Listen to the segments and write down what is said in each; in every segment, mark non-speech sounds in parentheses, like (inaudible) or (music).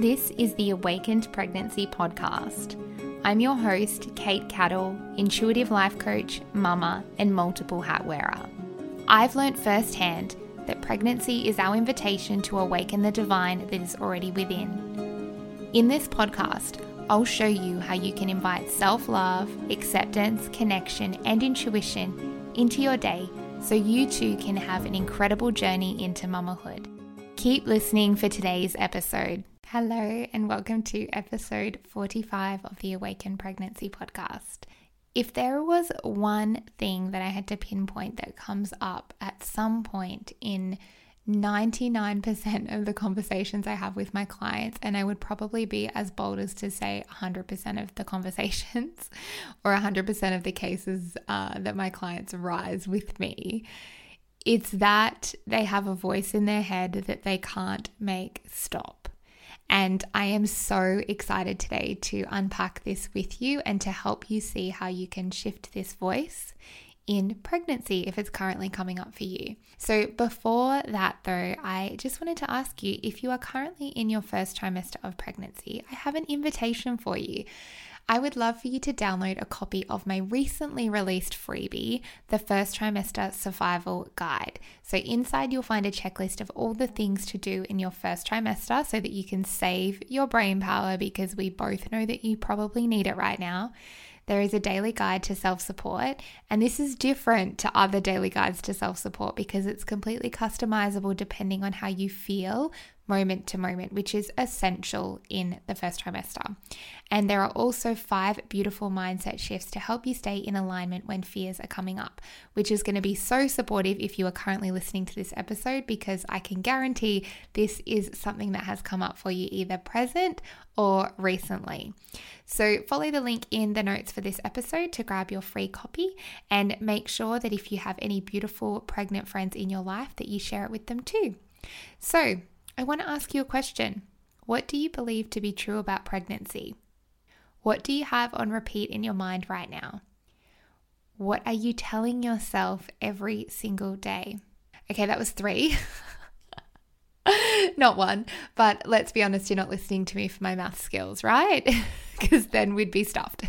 This is the Awakened Pregnancy Podcast. I'm your host, Kate Cattle, intuitive life coach, mama, and multiple hat wearer. I've learnt firsthand that pregnancy is our invitation to awaken the divine that is already within. In this podcast, I'll show you how you can invite self love, acceptance, connection, and intuition into your day so you too can have an incredible journey into mamahood. Keep listening for today's episode. Hello, and welcome to episode 45 of the Awaken Pregnancy podcast. If there was one thing that I had to pinpoint that comes up at some point in 99% of the conversations I have with my clients, and I would probably be as bold as to say 100% of the conversations (laughs) or 100% of the cases uh, that my clients rise with me, it's that they have a voice in their head that they can't make stop. And I am so excited today to unpack this with you and to help you see how you can shift this voice in pregnancy if it's currently coming up for you. So, before that though, I just wanted to ask you if you are currently in your first trimester of pregnancy, I have an invitation for you. I would love for you to download a copy of my recently released freebie, the First Trimester Survival Guide. So, inside you'll find a checklist of all the things to do in your first trimester so that you can save your brain power because we both know that you probably need it right now. There is a daily guide to self support, and this is different to other daily guides to self support because it's completely customizable depending on how you feel moment to moment, which is essential in the first trimester. And there are also five beautiful mindset shifts to help you stay in alignment when fears are coming up, which is going to be so supportive if you are currently listening to this episode because I can guarantee this is something that has come up for you either present or recently. So, follow the link in the notes for this episode to grab your free copy and make sure that if you have any beautiful pregnant friends in your life that you share it with them too. So, I want to ask you a question. What do you believe to be true about pregnancy? What do you have on repeat in your mind right now? What are you telling yourself every single day? Okay, that was three. (laughs) not one, but let's be honest, you're not listening to me for my math skills, right? (laughs) Because then we'd be stuffed.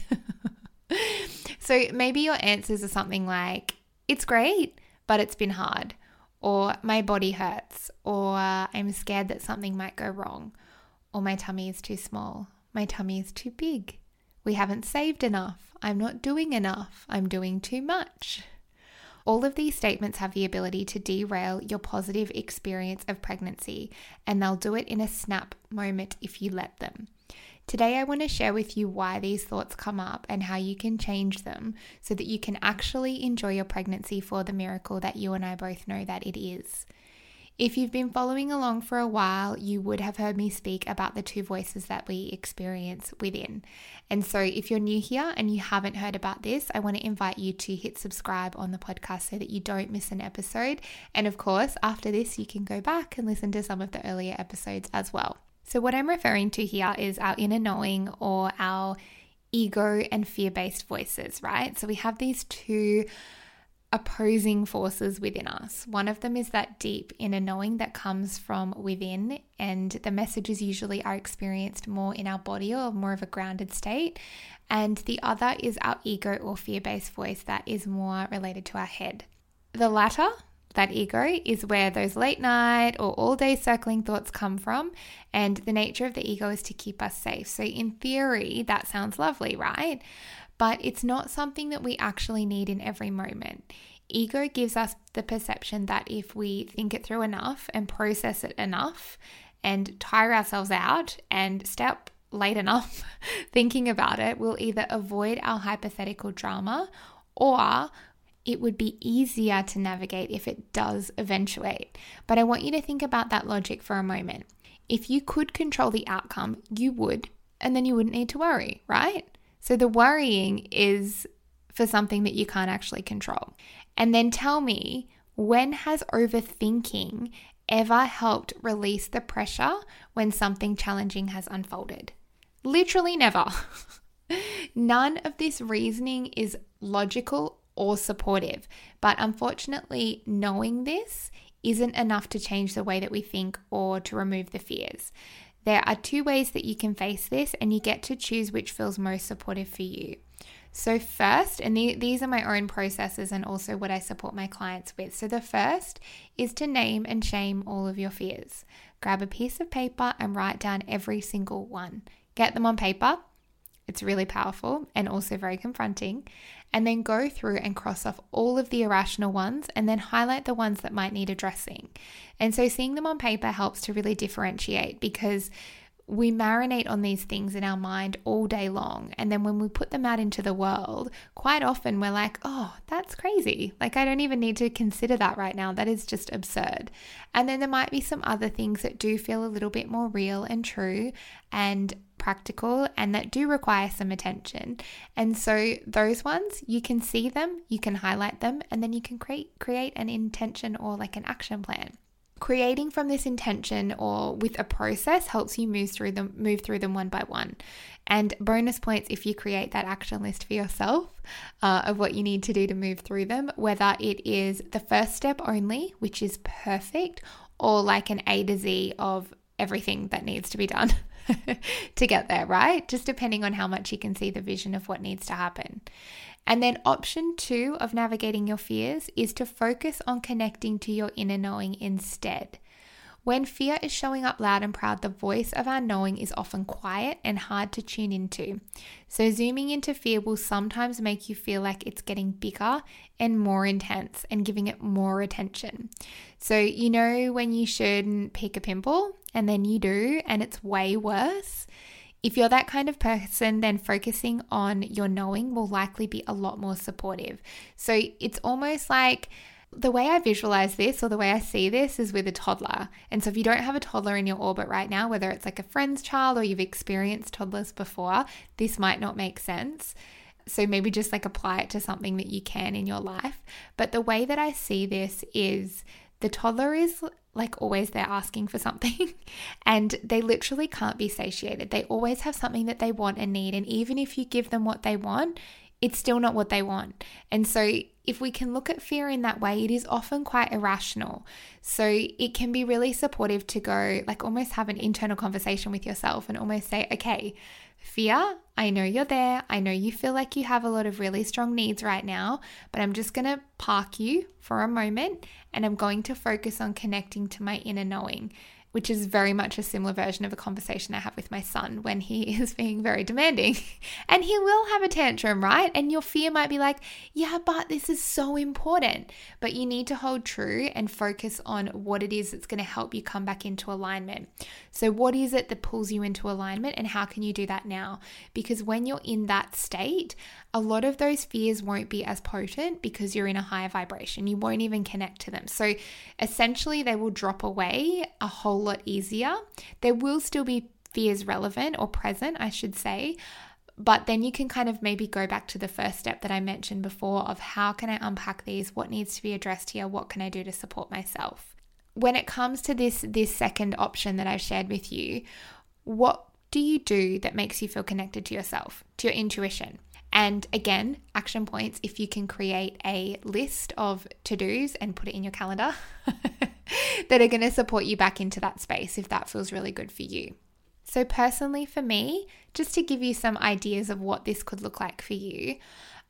(laughs) so maybe your answers are something like, it's great, but it's been hard or my body hurts, or I'm scared that something might go wrong, or my tummy is too small, my tummy is too big, we haven't saved enough, I'm not doing enough, I'm doing too much. All of these statements have the ability to derail your positive experience of pregnancy, and they'll do it in a snap moment if you let them. Today, I want to share with you why these thoughts come up and how you can change them so that you can actually enjoy your pregnancy for the miracle that you and I both know that it is. If you've been following along for a while, you would have heard me speak about the two voices that we experience within. And so, if you're new here and you haven't heard about this, I want to invite you to hit subscribe on the podcast so that you don't miss an episode. And of course, after this, you can go back and listen to some of the earlier episodes as well. So, what I'm referring to here is our inner knowing or our ego and fear based voices, right? So, we have these two opposing forces within us. One of them is that deep inner knowing that comes from within, and the messages usually are experienced more in our body or more of a grounded state. And the other is our ego or fear based voice that is more related to our head. The latter that ego is where those late night or all day circling thoughts come from. And the nature of the ego is to keep us safe. So, in theory, that sounds lovely, right? But it's not something that we actually need in every moment. Ego gives us the perception that if we think it through enough and process it enough and tire ourselves out and step late enough (laughs) thinking about it, we'll either avoid our hypothetical drama or it would be easier to navigate if it does eventuate. But I want you to think about that logic for a moment. If you could control the outcome, you would, and then you wouldn't need to worry, right? So the worrying is for something that you can't actually control. And then tell me, when has overthinking ever helped release the pressure when something challenging has unfolded? Literally never. (laughs) None of this reasoning is logical or supportive. But unfortunately, knowing this isn't enough to change the way that we think or to remove the fears. There are two ways that you can face this, and you get to choose which feels most supportive for you. So, first, and the, these are my own processes and also what I support my clients with. So, the first is to name and shame all of your fears. Grab a piece of paper and write down every single one. Get them on paper. It's really powerful and also very confronting. And then go through and cross off all of the irrational ones and then highlight the ones that might need addressing. And so, seeing them on paper helps to really differentiate because we marinate on these things in our mind all day long. And then when we put them out into the world, quite often we're like, oh, that's crazy. Like, I don't even need to consider that right now. That is just absurd. And then there might be some other things that do feel a little bit more real and true and practical and that do require some attention. And so those ones, you can see them, you can highlight them, and then you can create create an intention or like an action plan creating from this intention or with a process helps you move through them move through them one by one. And bonus points if you create that action list for yourself uh, of what you need to do to move through them whether it is the first step only which is perfect or like an a to z of everything that needs to be done (laughs) to get there right? Just depending on how much you can see the vision of what needs to happen and then, option two of navigating your fears is to focus on connecting to your inner knowing instead. When fear is showing up loud and proud, the voice of our knowing is often quiet and hard to tune into. So, zooming into fear will sometimes make you feel like it's getting bigger and more intense and giving it more attention. So, you know, when you shouldn't pick a pimple and then you do, and it's way worse. If you're that kind of person, then focusing on your knowing will likely be a lot more supportive. So it's almost like the way I visualize this or the way I see this is with a toddler. And so if you don't have a toddler in your orbit right now, whether it's like a friend's child or you've experienced toddlers before, this might not make sense. So maybe just like apply it to something that you can in your life. But the way that I see this is the toddler is like always they're asking for something (laughs) and they literally can't be satiated. They always have something that they want and need. And even if you give them what they want, it's still not what they want. And so, if we can look at fear in that way, it is often quite irrational. So, it can be really supportive to go, like, almost have an internal conversation with yourself and almost say, okay, fear, I know you're there. I know you feel like you have a lot of really strong needs right now, but I'm just going to park you for a moment and I'm going to focus on connecting to my inner knowing which is very much a similar version of a conversation I have with my son when he (laughs) is being very demanding. (laughs) and he will have a tantrum, right? And your fear might be like, yeah, but this is so important. But you need to hold true and focus on what it is that's going to help you come back into alignment. So, what is it that pulls you into alignment, and how can you do that now? Because when you're in that state, a lot of those fears won't be as potent because you're in a higher vibration. You won't even connect to them. So essentially, they will drop away a whole lot easier. There will still be fears relevant or present, I should say. But then you can kind of maybe go back to the first step that I mentioned before of how can I unpack these? What needs to be addressed here? What can I do to support myself? When it comes to this this second option that I've shared with you, what do you do that makes you feel connected to yourself, to your intuition? And again, action points if you can create a list of to dos and put it in your calendar (laughs) that are going to support you back into that space if that feels really good for you. So, personally, for me, just to give you some ideas of what this could look like for you,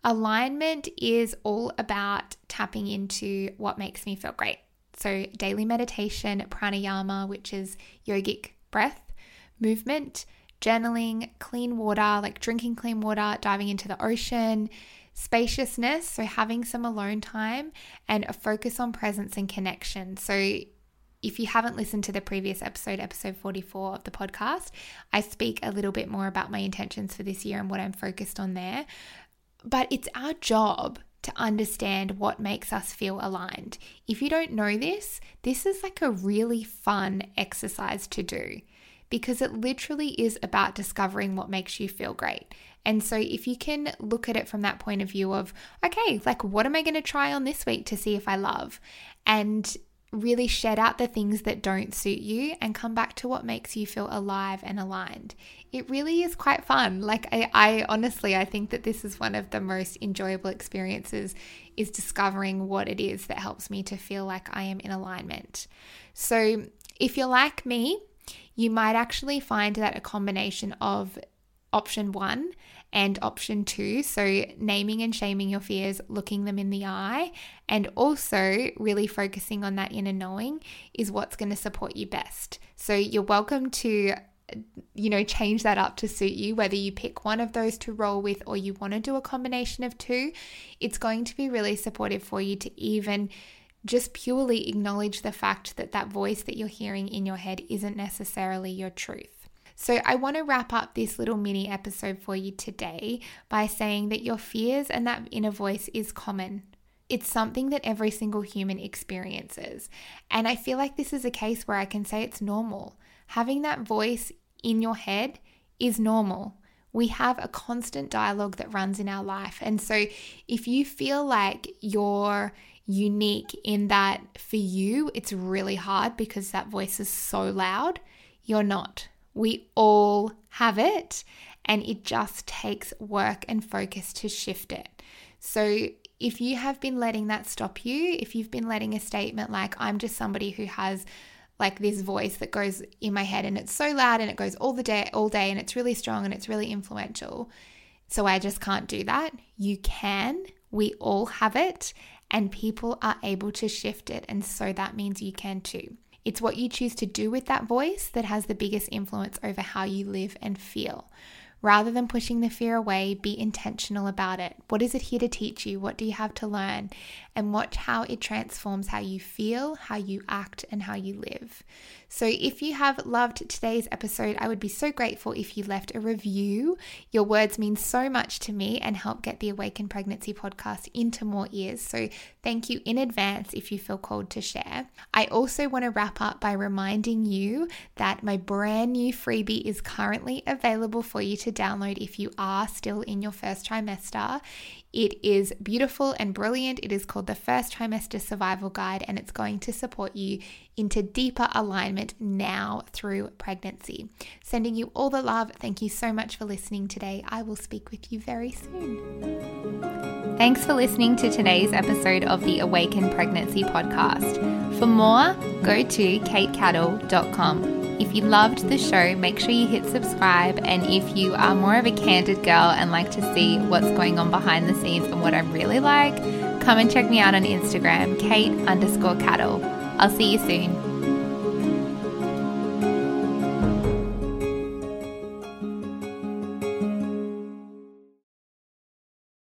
alignment is all about tapping into what makes me feel great. So, daily meditation, pranayama, which is yogic breath, movement, journaling, clean water, like drinking clean water, diving into the ocean, spaciousness, so having some alone time, and a focus on presence and connection. So, if you haven't listened to the previous episode, episode 44 of the podcast, I speak a little bit more about my intentions for this year and what I'm focused on there. But it's our job to understand what makes us feel aligned. If you don't know this, this is like a really fun exercise to do because it literally is about discovering what makes you feel great. And so, if you can look at it from that point of view of, okay, like what am I going to try on this week to see if I love? And really shed out the things that don't suit you and come back to what makes you feel alive and aligned. It really is quite fun. Like I, I honestly I think that this is one of the most enjoyable experiences is discovering what it is that helps me to feel like I am in alignment. So if you're like me, you might actually find that a combination of option one and option two. So, naming and shaming your fears, looking them in the eye, and also really focusing on that inner knowing is what's going to support you best. So, you're welcome to you know, change that up to suit you, whether you pick one of those to roll with or you want to do a combination of two. It's going to be really supportive for you to even just purely acknowledge the fact that that voice that you're hearing in your head isn't necessarily your truth. So, I want to wrap up this little mini episode for you today by saying that your fears and that inner voice is common. It's something that every single human experiences. And I feel like this is a case where I can say it's normal. Having that voice in your head is normal. We have a constant dialogue that runs in our life. And so, if you feel like you're unique in that for you, it's really hard because that voice is so loud, you're not. We all have it, and it just takes work and focus to shift it. So, if you have been letting that stop you, if you've been letting a statement like, I'm just somebody who has like this voice that goes in my head and it's so loud and it goes all the day all day and it's really strong and it's really influential so i just can't do that you can we all have it and people are able to shift it and so that means you can too it's what you choose to do with that voice that has the biggest influence over how you live and feel. Rather than pushing the fear away, be intentional about it. What is it here to teach you? What do you have to learn? And watch how it transforms how you feel, how you act, and how you live. So, if you have loved today's episode, I would be so grateful if you left a review. Your words mean so much to me and help get the Awaken Pregnancy podcast into more ears. So, thank you in advance if you feel called to share. I also want to wrap up by reminding you that my brand new freebie is currently available for you to download if you are still in your first trimester. It is beautiful and brilliant. It is called the First Trimester Survival Guide, and it's going to support you into deeper alignment now through pregnancy. Sending you all the love. Thank you so much for listening today. I will speak with you very soon. Thanks for listening to today's episode of the Awaken Pregnancy podcast. For more, go to katecattle.com. If you loved the show, make sure you hit subscribe. And if you are more of a candid girl and like to see what's going on behind the scenes and what I'm really like, come and check me out on Instagram, Kate underscore cattle. I'll see you soon.